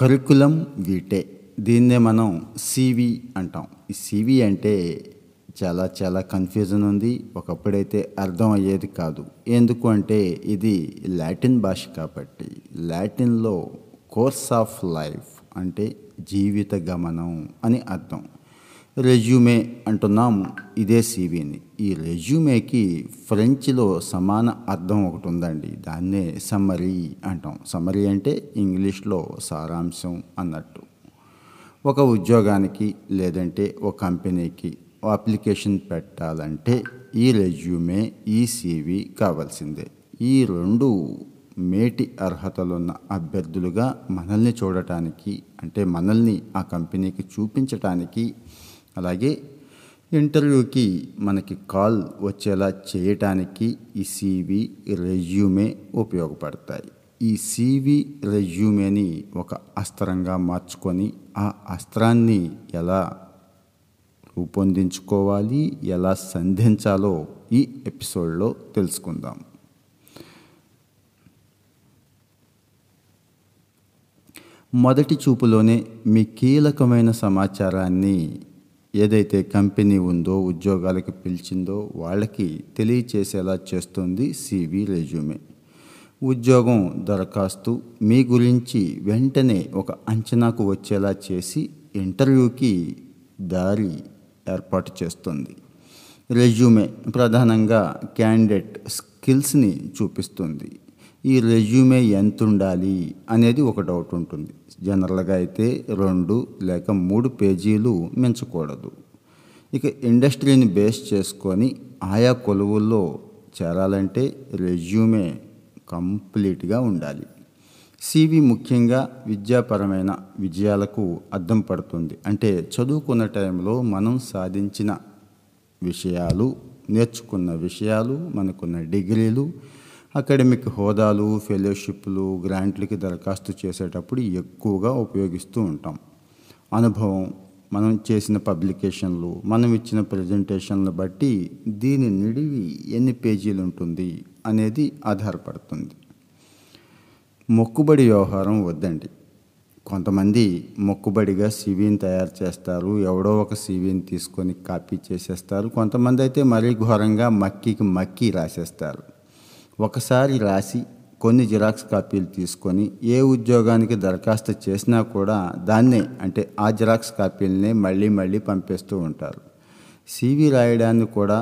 Curriculum వీటే. దీన్నే మనం CV అంటాం. ఈ సివి అంటే చాలా చాలా కన్ఫ్యూజన్ ఉంది. ఒకప్పుడైతే అర్థం అయ్యేది కాదు. ఎందుకు అంటే ఇది లాటిన్ భాష కాబట్టి. లాటిన్లో కోర్స్ ఆఫ్ లైఫ్ అంటే జీవిత గమనం అని అర్థం. రెజ్యూమే అంటున్నాం. ఇదే సీవీని ఈ రెజ్యూమేకి ఫ్రెంచ్లో సమాన అర్థం ఒకటి ఉందండి. దాన్నే సమ్మరీ అంటాం. సమ్మరీ అంటే ఇంగ్లీష్లో సారాంశం అన్నట్టు. ఒక ఉద్యోగానికి లేదంటే ఒక కంపెనీకి అప్లికేషన్ పెట్టాలంటే ఈ రెజ్యూమే ఈ సీవీ కావాల్సిందే. ఈ రెండు మేటి అర్హతలున్న అభ్యర్థులుగా మనల్ని చూడటానికి అంటే మనల్ని ఆ కంపెనీకి చూపించటానికి అలాగే ఇంటర్వ్యూకి మనకి కాల్ వచ్చేలా చేయటానికి ఈ సివి రెజ్యూమే ఉపయోగపడతాయి. ఈ సివి రెజ్యూమేని ఒక అస్త్రంగా మార్చుకొని ఆ అస్త్రాన్ని ఎలా రూపొందించుకోవాలి ఎలా సంధించాలో ఈ ఎపిసోడ్లో తెలుసుకుందాం. మొదటి చూపులోనే మీ కీలకమైన సమాచారాన్ని ఏదైతే కంపెనీ ఉందో ఉద్యోగాలకు పిలిచిందో వాళ్ళకి తెలియచేసేలా చేస్తుంది సివి రెజ్యూమే ఉద్యోగం దరఖాస్తు మీ గురించి వెంటనే ఒక అంచనాకు వచ్చేలా చేసి ఇంటర్వ్యూకి దారి ఏర్పాటు చేస్తుంది. రెజ్యూమే ప్రధానంగా క్యాండిడేట్ స్కిల్స్ని చూపిస్తుంది. ఈ రెజ్యూమే ఎంత ఉండాలి అనేది ఒక డౌట్ ఉంటుంది. జనరల్గా అయితే రెండు లేక మూడు పేజీలు మించకూడదు. ఇక ఇండస్ట్రీని బేస్ చేసుకొని ఆయా కొలువుల్లో చేరాలంటే రెజ్యూమే కంప్లీట్గా ఉండాలి. సివి ముఖ్యంగా విద్యాపరమైన విజయాలకు అద్దం పడుతుంది. అంటే చదువుకున్న టైంలో మనం సాధించిన విషయాలు నేర్చుకున్న విషయాలు మనకున్న డిగ్రీలు అకాడమిక్ హోదాలు ఫెలోషిప్లు గ్రాంట్లకి దరఖాస్తు చేసేటప్పుడు ఎక్కువగా ఉపయోగిస్తూ ఉంటాం. అనుభవం మనం చేసిన పబ్లికేషన్లు మనం ఇచ్చిన ప్రజెంటేషన్లు బట్టి దీని నిడివి ఎన్ని పేజీలు ఉంటుంది అనేది ఆధారపడుతుంది. మొక్కుబడి వ్యవహారం వద్దండి. కొంతమంది మొక్కుబడిగా సివిని తయారు చేస్తారు ఎవడో ఒక సివిని తీసుకొని కాపీ చేసేస్తారు కొంతమంది అయితే మరీ ఘోరంగా మక్కీకి మక్కి రాసేస్తారు. ఒకసారి రాసి కొన్ని జిరాక్స్ కాపీలు తీసుకొని ఏ ఉద్యోగానికి దరఖాస్తు చేసినా కూడా దాన్నే అంటే ఆ జిరాక్స్ కాపీలనే మళ్ళీ మళ్ళీ పంపేస్తూ ఉంటారు. సివి రాయడాన్ని కూడా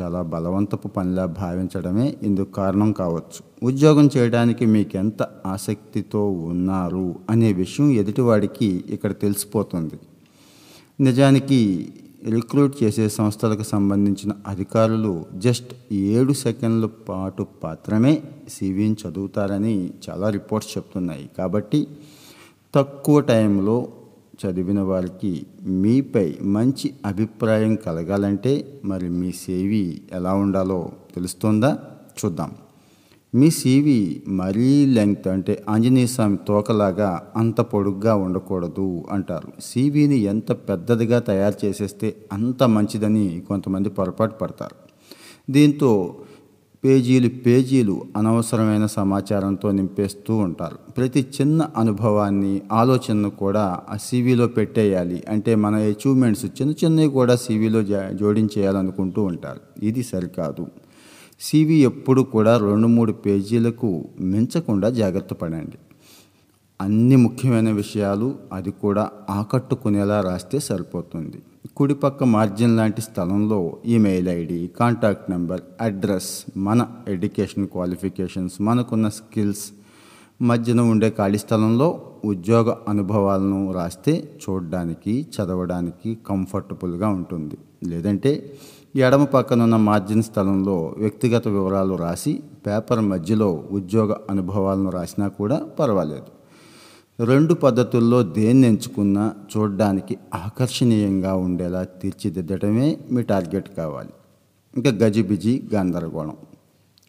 చాలా బలవంతపు పనిలా భావించడమే ఇందుకు కారణం కావచ్చు. ఉద్యోగం చేయడానికి మీకు ఎంత ఆసక్తితో ఉన్నారు అనే విషయం ఎదుటివాడికి ఇక్కడ తెలిసిపోతుంది. నిజానికి రిక్రూట్ చేసే సంస్థలకు సంబంధించిన అధికారులు జస్ట్ ఏడు సెకండ్ల పాటు మాత్రమే సివిని చదువుతారని చాలా రిపోర్ట్స్ చెప్తున్నాయి. కాబట్టి తక్కువ టైంలో చదివిన వారికి మీపై మంచి అభిప్రాయం కలగాలంటే మరి మీ సేవి ఎలా ఉండాలో తెలుస్తుందా? చూద్దాం. మీ సివి మరీ లెంగ్త్ అంటే ఆంజనేయ స్వామి తోకలాగా అంత పొడుగ్గా ఉండకూడదు అంటారు. సీవీని ఎంత పెద్దదిగా తయారు చేసేస్తే అంత మంచిదని కొంతమంది పొరపాటు పడతారు. దీంతో పేజీలు పేజీలు అనవసరమైన సమాచారంతో నింపేస్తూ ఉంటారు. ప్రతి చిన్న అనుభవాన్ని ఆలోచనను కూడా ఆ సీవీలో పెట్టేయాలి. అంటే మన అచీవ్మెంట్స్ చిన్న చిన్నవి కూడా సీవీలో జోడించేయాలనుకుంటూ ఉంటారు. ఇది సరికాదు. సివి ఎప్పుడు కూడా రెండు మూడు పేజీలకు మించకుండా జాగ్రత్త పడండి. అన్ని ముఖ్యమైన విషయాలు అది కూడా ఆకట్టుకునేలా రాస్తే సరిపోతుంది. కుడిపక్క మార్జిన్ లాంటి స్థలంలో email ID contact number address మన ఎడ్యుకేషన్ క్వాలిఫికేషన్స్ మనకున్న స్కిల్స్ మధ్యన ఉండే ఖాళీ స్థలంలో ఉద్యోగ అనుభవాలను రాస్తే చూడడానికి చదవడానికి కంఫర్టబుల్గా ఉంటుంది. లేదంటే ఎడమ పక్కనున్న మార్జిన్ స్థలంలో వ్యక్తిగత వివరాలు రాసి పేపర్ మధ్యలో ఉద్యోగ అనుభవాలను రాసినా కూడా పర్వాలేదు. రెండు పద్ధతుల్లో దేన్ని ఎంచుకున్నా చూడడానికి ఆకర్షణీయంగా ఉండేలా తీర్చిదిద్దడమే మీ టార్గెట్ కావాలి. ఇంకా గజిబిజి గందరగోళం.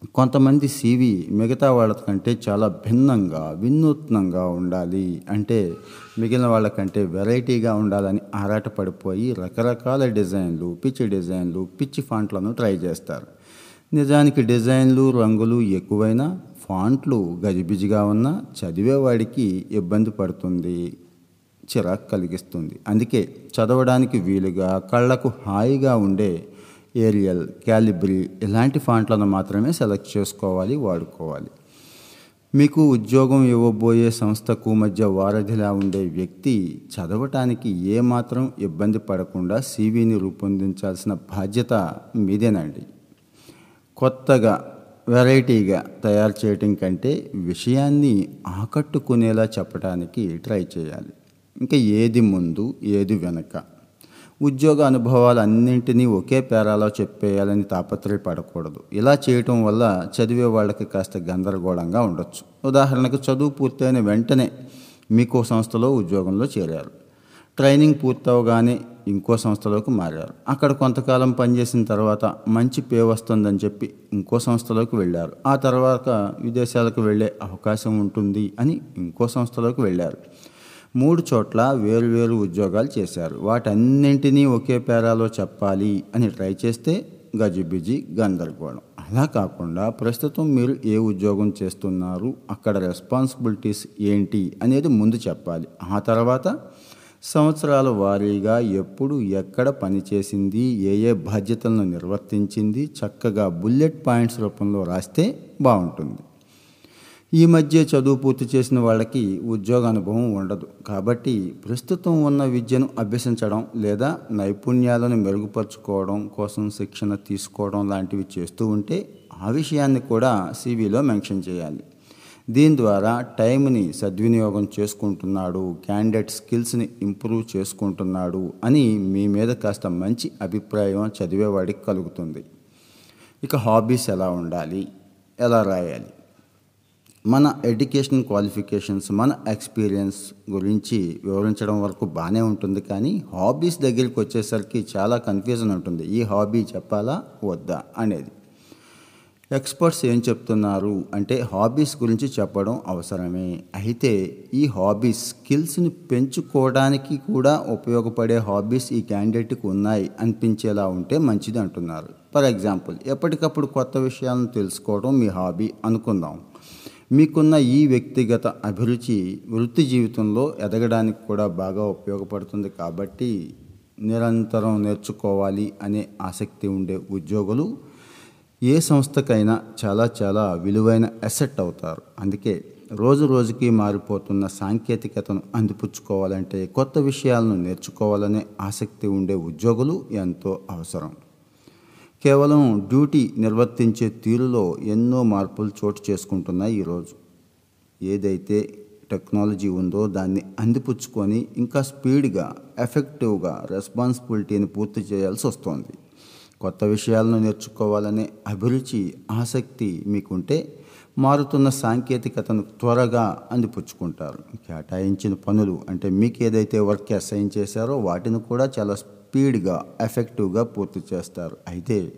కొంతమంది సివి మిగతా వాళ్ళకంటే చాలా భిన్నంగా వినూత్నంగా ఉండాలి అంటే మిగిలిన వాళ్ళకంటే వెరైటీగా ఉండాలని ఆరాటపడిపోయి రకరకాల డిజైన్లు పిచ్చి డిజైన్లు పిచ్చి ఫాంట్లను ట్రై చేస్తారు. నిజానికి డిజైన్లు రంగులు ఎక్కువైనా ఫాంట్లు గజిబిజిగా ఉన్నా చదివేవాడికి ఇబ్బంది పడుతుంది చిరాకు కలిగిస్తుంది. అందుకే చదవడానికి వీలుగా కళ్ళకు హాయిగా ఉండే ఏరియల్ క్యాలిబ్రీ ఇలాంటి ఫాంట్లను మాత్రమే సెలెక్ట్ చేసుకోవాలి వాడుకోవాలి. మీకు ఉద్యోగం ఇవ్వబోయే సంస్థకు మధ్య వారధిలా ఉండే వ్యక్తి చదవటానికి ఏమాత్రం ఇబ్బంది పడకుండా సీవీని రూపొందించాల్సిన బాధ్యత మీదేనండి. కొత్తగా వెరైటీగా తయారు చేయటం కంటే విషయాన్ని ఆకట్టుకునేలా చెప్పడానికి ట్రై చేయాలి. ఇంకా ఏది ముందు ఏది వెనక? ఉద్యోగ అనుభవాలు అన్నింటినీ ఒకే పేరాలో చెప్పేయాలని తాపత్రయపడకూడదు. ఇలా చేయటం వల్ల చదివే వాళ్ళకి కాస్త గందరగోళంగా ఉండొచ్చు. ఉదాహరణకు చదువు పూర్తయిన వెంటనే మీకో సంస్థలో ఉద్యోగంలో చేరారు. ట్రైనింగ్ పూర్తవగానే ఇంకో సంస్థలోకి మారారు. అక్కడ కొంతకాలం పనిచేసిన తర్వాత మంచి పే వస్తుందని చెప్పి ఇంకో సంస్థలోకి వెళ్ళారు. ఆ తర్వాత విదేశాలకు వెళ్ళే అవకాశం ఉంటుంది అని ఇంకో సంస్థలోకి వెళ్ళారు. మూడు చోట్ల వేరువేరు ఉద్యోగాలు చేశారు. వాటన్నింటినీ ఒకే పేరాలో చెప్పాలి అని ట్రై చేస్తే గజిబిజి గందరగోళం. అలా కాకుండా ప్రస్తుతం మీరు ఏ ఉద్యోగం చేస్తున్నారు అక్కడ రెస్పాన్సిబిలిటీస్ ఏంటి అనేది ముందు చెప్పాలి. ఆ తర్వాత సంవత్సరాల వారీగా ఎప్పుడు ఎక్కడ పనిచేసింది ఏ ఏ బాధ్యతలను నిర్వర్తించింది చక్కగా బుల్లెట్ పాయింట్స్ రూపంలో రాస్తే బాగుంటుంది. ఈ మధ్య చదువు పూర్తి చేసిన వాళ్ళకి ఉద్యోగ అనుభవం ఉండదు. కాబట్టి ప్రస్తుతం ఉన్న విద్యను అభ్యసించడం లేదా నైపుణ్యాలను మెరుగుపరుచుకోవడం కోసం శిక్షణ తీసుకోవడం లాంటివి చేస్తూ ఉంటే ఆ విషయాన్ని కూడా సివిలో మెన్షన్ చేయాలి. దీని ద్వారా టైంని సద్వినియోగం చేసుకుంటున్నాడు క్యాండిడేట్ స్కిల్స్ని ఇంప్రూవ్ చేసుకుంటున్నాడు అని మీ మీద కాస్త మంచి అభిప్రాయం చదివేవాడికి కలుగుతుంది. ఇక హాబీస్ ఎలా ఉండాలి? ఎలా రాయాలి? మన ఎడ్యుకేషన్ క్వాలిఫికేషన్స్ మన ఎక్స్పీరియన్స్ గురించి వివరించడం వరకు బాగానే ఉంటుంది. కానీ హాబీస్ దగ్గరికి వచ్చేసరికి చాలా కన్ఫ్యూజన్ ఉంటుంది. ఈ హాబీ చెప్పాలా? వద్దా? అనేది. ఎక్స్పర్ట్స్ ఏం చెప్తున్నారు అంటే హాబీస్ గురించి చెప్పడం అవసరమే. అయితే ఈ హాబీస్ స్కిల్స్ని పెంచుకోవడానికి కూడా ఉపయోగపడే హాబీస్ ఈ క్యాండిడేట్కి ఉన్నాయి అనిపించేలా ఉంటే మంచిది అంటున్నారు. ఫర్ ఎగ్జాంపుల్ ఎప్పటికప్పుడు కొత్త విషయాలను తెలుసుకోవడం మీ హాబీ అనుకుందాం. మీకున్న ఈ వ్యక్తిగత అభిరుచి వృత్తి జీవితంలో ఎదగడానికి కూడా బాగా ఉపయోగపడుతుంది కాబట్టి నిరంతరం నేర్చుకోవాలి అనే ఆసక్తి ఉండే ఉద్యోగులు ఏ సంస్థకైనా చాలా చాలా విలువైన అసెట్ అవుతారు. అందుకే రోజు రోజుకి మారిపోతున్న సాంకేతికతను అందిపుచ్చుకోవాలంటే కొత్త విషయాలను నేర్చుకోవాలనే ఆసక్తి ఉండే ఉద్యోగులు ఎంతో అవసరం. కేవలం డ్యూటీ నిర్వర్తించే తీరులో ఎన్నో మార్పులు చోటు చేసుకుంటున్నాయి ఈరోజు. ఏదైతే టెక్నాలజీ ఉందో దాన్ని అందిపుచ్చుకొని ఇంకా స్పీడ్గా ఎఫెక్టివ్గా రెస్పాన్సిబిలిటీని పూర్తి చేయాల్సి వస్తుంది. కొత్త విషయాలను నేర్చుకోవాలనే అభిరుచి ఆసక్తి మీకుంటే మారుతున్న సాంకేతికతను త్వరగా అందిపుచ్చుకుంటారు. కేటాయించిన పనులు అంటే మీకు ఏదైతే వర్క్ అసైన్ చేశారో వాటిని కూడా చాలా స్పీడ్గా ఎఫెక్టివ్గా పూర్తి చేస్తారు. అయితే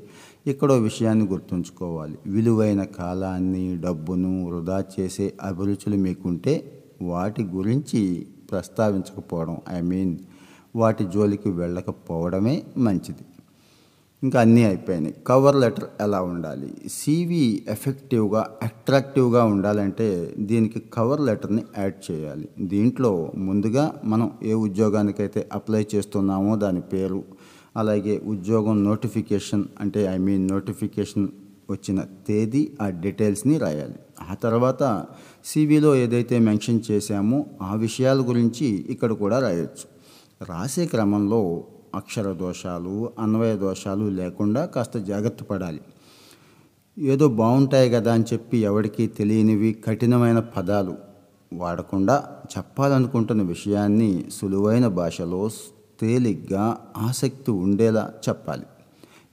ఇక్కడో విషయాన్ని గుర్తుంచుకోవాలి. విలువైన కాలాన్ని డబ్బును వృధా చేసే అభిరుచులు మీకుంటే వాటి గురించి ప్రస్తావించకపోవడం ఐ మీన్ వాటి జోలికి వెళ్ళకపోవడమే మంచిది. ఇంకా అన్నీ అయిపోయినాయి. కవర్ లెటర్ ఎలా ఉండాలి? సీవీ ఎఫెక్టివ్గా అట్రాక్టివ్గా ఉండాలంటే దీనికి కవర్ లెటర్ని యాడ్ చేయాలి. దీంట్లో ముందుగా మనం ఏ ఉద్యోగానికైతే అప్లై చేస్తున్నామో దాని పేరు అలాగే ఉద్యోగం నోటిఫికేషన్ అంటే ఐ మీన్ నోటిఫికేషన్ వచ్చిన తేదీ ఆ డీటెయిల్స్ని రాయాలి. ఆ తర్వాత సివిలో ఏదైతే మెన్షన్ చేశామో ఆ విషయాల గురించి ఇక్కడ కూడా రాయొచ్చు. రాసే క్రమంలో అక్షర దోషాలు అన్వయ దోషాలు లేకుండా కాస్త జాగ్రత్త పడాలి. ఏదో బాగుంటాయి కదా అని చెప్పి ఎవరికి తెలియనివి కఠినమైన పదాలు. వాడకుండా చెప్పాలనుకుంటున్న విషయాన్ని సులువైన భాషలో తేలిగ్గా ఆసక్తి ఉండేలా చెప్పాలి.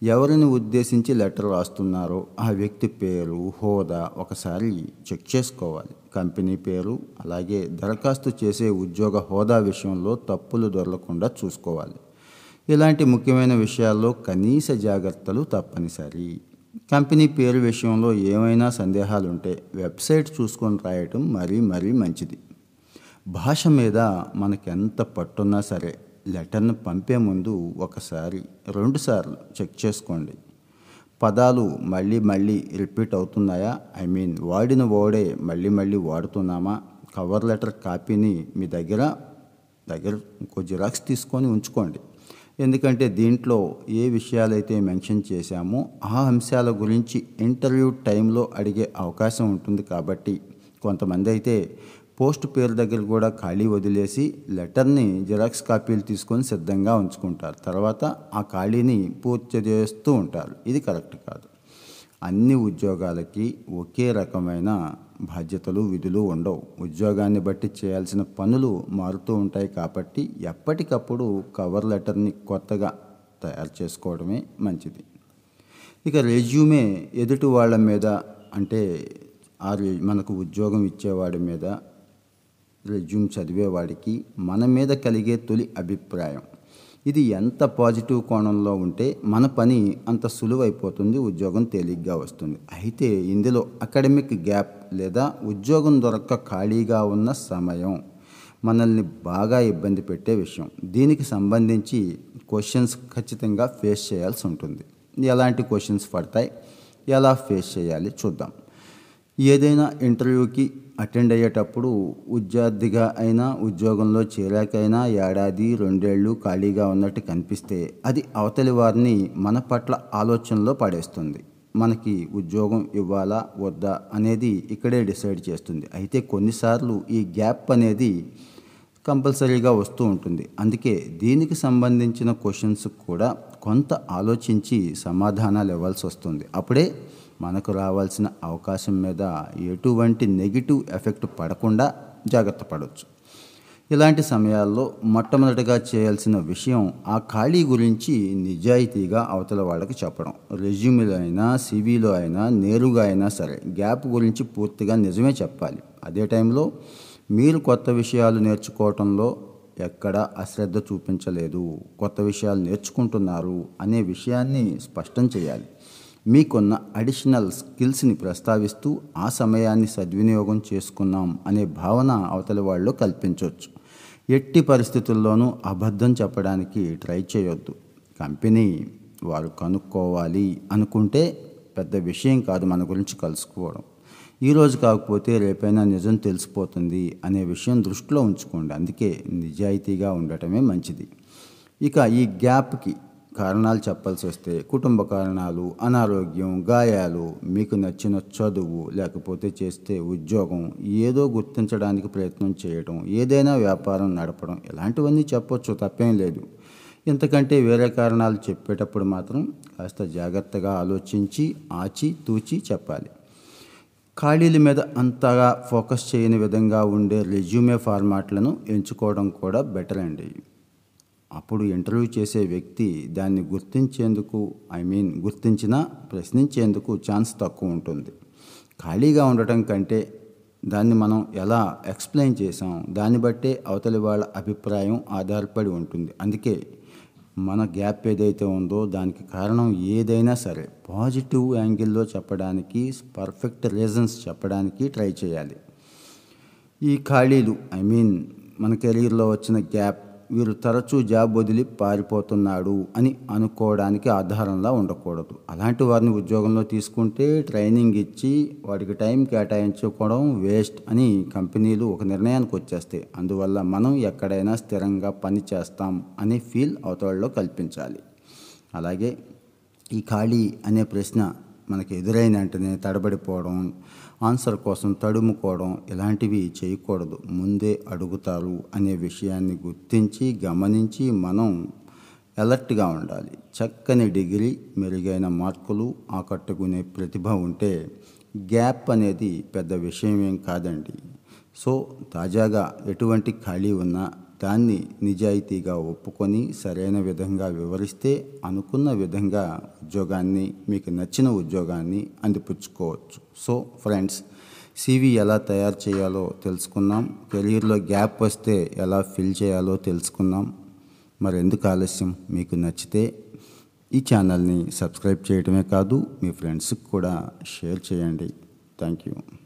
ఎవరిని ఉద్దేశించి లెటర్ రాస్తున్నారో ఆ వ్యక్తి పేరు హోదా ఒకసారి చెక్ చేసుకోవాలి. కంపెనీ పేరు అలాగే దరఖాస్తు చేసే ఉద్యోగ హోదా విషయంలో తప్పులు దొరలకుండా చూసుకోవాలి. ఇలాంటి ముఖ్యమైన విషయాల్లో కనీస జాగ్రత్తలు తప్పనిసరి. కంపెనీ పేరు విషయంలో ఏమైనా సందేహాలుంటే వెబ్సైట్ చూసుకొని రాయటం మరీ మరీ మంచిది. భాష మీద మనకెంత పట్టున్నా సరే లెటర్ను పంపే ముందు ఒకసారి రెండుసార్లు చెక్ చేసుకోండి. పదాలు మళ్ళీ మళ్ళీ రిపీట్ అవుతున్నాయా? ఐ మీన్ వాడిన వాడే మళ్ళీ మళ్ళీ వాడుతున్నామా? కవర్ లెటర్ కాపీని మీ దగ్గర దగ్గర ఇంకో జిరాక్స్ తీసుకొని ఉంచుకోండి. ఎందుకంటే దీంట్లో ఏ విషయాలైతే మెన్షన్ చేశామో ఆ అంశాల గురించి ఇంటర్వ్యూ టైంలో అడిగే అవకాశం ఉంటుంది కాబట్టి కొంతమంది అయితే పోస్ట్ పేరు దగ్గర కూడా ఖాళీ వదిలేసి లెటర్ని జిరాక్స్ కాపీలు తీసుకొని సిద్ధంగా ఉంచుకుంటారు. తర్వాత ఆ ఖాళీని పూర్తి చేస్తూ ఉంటారు. ఇది కరెక్ట్ కాదు. అన్ని ఉద్యోగాలకి ఒకే రకమైన బాధ్యతలు విధులు ఉండవు. ఉద్యోగాన్ని బట్టి చేయాల్సిన పనులు మారుతూ ఉంటాయి కాబట్టి ఎప్పటికప్పుడు కవర్ లెటర్ని కొత్తగా తయారు చేసుకోవడమే మంచిది. ఇక రెజ్యూమే ఎదుటి వాళ్ళ మీద అంటే ఆ మనకు ఉద్యోగం ఇచ్చేవాడి మీద రెజ్యూమ్ చదివేవాడికి మన మీద కలిగే తొలి అభిప్రాయం. ఇది ఎంత పాజిటివ్ కోణంలో ఉంటే మన పని అంత సులువైపోతుంది ఉద్యోగం తేలిగ్గా వస్తుంది. అయితే ఇందులో అకాడమిక్ గ్యాప్ లేదా ఉద్యోగం దొరక్క ఖాళీగా ఉన్న సమయం మనల్ని బాగా ఇబ్బంది పెట్టే విషయం. దీనికి సంబంధించి క్వశ్చన్స్ ఖచ్చితంగా ఫేస్ చేయాల్సి ఉంటుంది. ఎలాంటి క్వశ్చన్స్ పడతాయి ఎలా ఫేస్ చేయాలి చూద్దాం. ఏదైనా ఇంటర్వ్యూకి అటెండ్ అయ్యేటప్పుడు విద్యార్థిగా అయినా ఉద్యోగంలో చేరాకైనా ఏడాది రెండేళ్ళు ఖాళీగా ఉన్నట్టు కనిపిస్తే అది అవతలి వారిని మన పట్ల ఆలోచనలో పడేస్తుంది. మనకి ఉద్యోగం ఇవ్వాలా వద్దా అనేది ఇక్కడే డిసైడ్ చేస్తుంది. అయితే కొన్నిసార్లు ఈ గ్యాప్ అనేది కంపల్సరీగా వస్తూ ఉంటుంది. అందుకే దీనికి సంబంధించిన క్వశ్చన్స్ కూడా కొంత ఆలోచించి సమాధానాలు ఇవ్వాల్సి వస్తుంది. అప్పుడే మనకు రావాల్సిన అవకాశం మీద ఎటువంటి నెగిటివ్ ఎఫెక్ట్ పడకుండా జాగ్రత్త పడవచ్చు ఇలాంటి సమయాల్లో మొట్టమొదటిగా చేయాల్సిన విషయం ఆ ఖాళీ గురించి నిజాయితీగా అవతల వాళ్ళకి చెప్పడం. రెజ్యూమ్లో అయినా సివీలో అయినా నేరుగా అయినా సరే గ్యాప్ గురించి పూర్తిగా నిజమే చెప్పాలి. అదే టైంలో మీరు కొత్త విషయాలు నేర్చుకోవటంలో ఎక్కడ అశ్రద్ధ చూపించలేదు. కొత్త విషయాలు నేర్చుకుంటున్నారు అనే విషయాన్ని స్పష్టం చేయాలి. మీకున్న అడిషనల్ స్కిల్స్ని ప్రస్తావిస్తూ ఆ సమయాన్ని సద్వినియోగం చేసుకున్నాం అనే భావన అవతలి వాళ్ళు కల్పించవచ్చు ఎట్టి పరిస్థితుల్లోనూ అబద్ధం చెప్పడానికి ట్రై చేయొద్దు. కంపెనీ వారు కనుక్కోవాలి అనుకుంటే పెద్ద విషయం కాదు మన గురించి కలుసుకోవడం. ఈరోజు కాకపోతే రేపైనా నిజం తెలిసిపోతుంది అనే విషయం దృష్టిలో ఉంచుకోండి. అందుకే నిజాయితీగా ఉండటమే మంచిది. ఇక ఈ గ్యాప్కి కారణాలు చెప్పాల్సి వస్తే కుటుంబ కారణాలు అనారోగ్యం గాయాలు మీకు నచ్చిన చదువు లేకపోతే చేస్తే ఉద్యోగం ఏదో గుర్తించడానికి ప్రయత్నం చేయడం ఏదైనా వ్యాపారం నడపడం ఇలాంటివన్నీ చెప్పొచ్చు తప్పేం లేదు. ఇంతకంటే వేరే కారణాలు చెప్పేటప్పుడు మాత్రం కాస్త జాగ్రత్తగా ఆలోచించి ఆచి తూచి చెప్పాలి. ఖాళీల మీద అంతగా ఫోకస్ చేయని విధంగా ఉండే రెజ్యూమే ఫార్మాట్లను ఎంచుకోవడం కూడా బెటర్ అండి అప్పుడు ఇంటర్వ్యూ చేసే వ్యక్తి దాన్ని గుర్తించేందుకు ఐ మీన్ గుర్తించినా ప్రశ్నించేందుకు ఛాన్స్ తక్కువ ఉంటుంది. ఖాళీగా ఉండటం కంటే దాన్ని మనం ఎలా ఎక్స్ప్లెయిన్ చేసాం దాన్ని బట్టే అవతలి వాళ్ళ అభిప్రాయం ఆధారపడి ఉంటుంది. అందుకే మన గ్యాప్ ఏదైతే ఉందో దానికి కారణం ఏదైనా సరే పాజిటివ్ యాంగిల్లో చెప్పడానికి పర్ఫెక్ట్ రీజన్స్ చెప్పడానికి ట్రై చేయాలి. ఈ ఖాళీలు ఐ మీన్ మన కెరీర్లో వచ్చిన గ్యాప్ వీరు తరచూ జాబ్ వదిలి పారిపోతున్నాడు అని అనుకోవడానికి ఆధారంలా ఉండకూడదు. అలాంటి వారిని ఉద్యోగంలో తీసుకుంటే ట్రైనింగ్ ఇచ్చి వాడికి టైం కేటాయించుకోవడం వేస్ట్ అని కంపెనీలు ఒక నిర్ణయానికి వచ్చేస్తాయి. అందువల్ల మనం ఎక్కడైనా స్థిరంగా పని చేస్తాం అనే ఫీల్ అవతలలో కల్పించాలి. అలాగే ఈ ఖాళీ అనే ప్రశ్న మనకి ఎదురైన వెంటనే తడబడిపోవడం ఆన్సర్ కోసం తడుముకోవడం ఇలాంటివి చేయకూడదు. ముందే అడుగుతారు అనే విషయాన్ని గుర్తించి గమనించి మనం అలర్ట్గా ఉండాలి. చక్కని డిగ్రీ మెరుగైన మార్కులు ఆకట్టుకునే ప్రతిభ ఉంటే గ్యాప్ అనేది పెద్ద విషయం ఏం కాదండి. సో తాజాగా ఎటువంటి ఖాళీ ఉన్నా దాన్ని నిజాయితీగా ఒప్పుకొని సరైన విధంగా వివరిస్తే అనుకున్న విధంగా ఉద్యోగాన్ని మీకు నచ్చిన ఉద్యోగాన్ని అందిపుచ్చుకోవచ్చు. సో ఫ్రెండ్స్ సివి ఎలా తయారు చేయాలో తెలుసుకున్నాం కెరీర్లో గ్యాప్ వస్తే ఎలా ఫిల్ చేయాలో తెలుసుకున్నాం మరి ఎందుకు ఆలస్యం? మీకు నచ్చితే ఈ ఛానల్ని సబ్స్క్రైబ్ చేయడమే కాదు మీ ఫ్రెండ్స్కి కూడా షేర్ చేయండి. Thank you.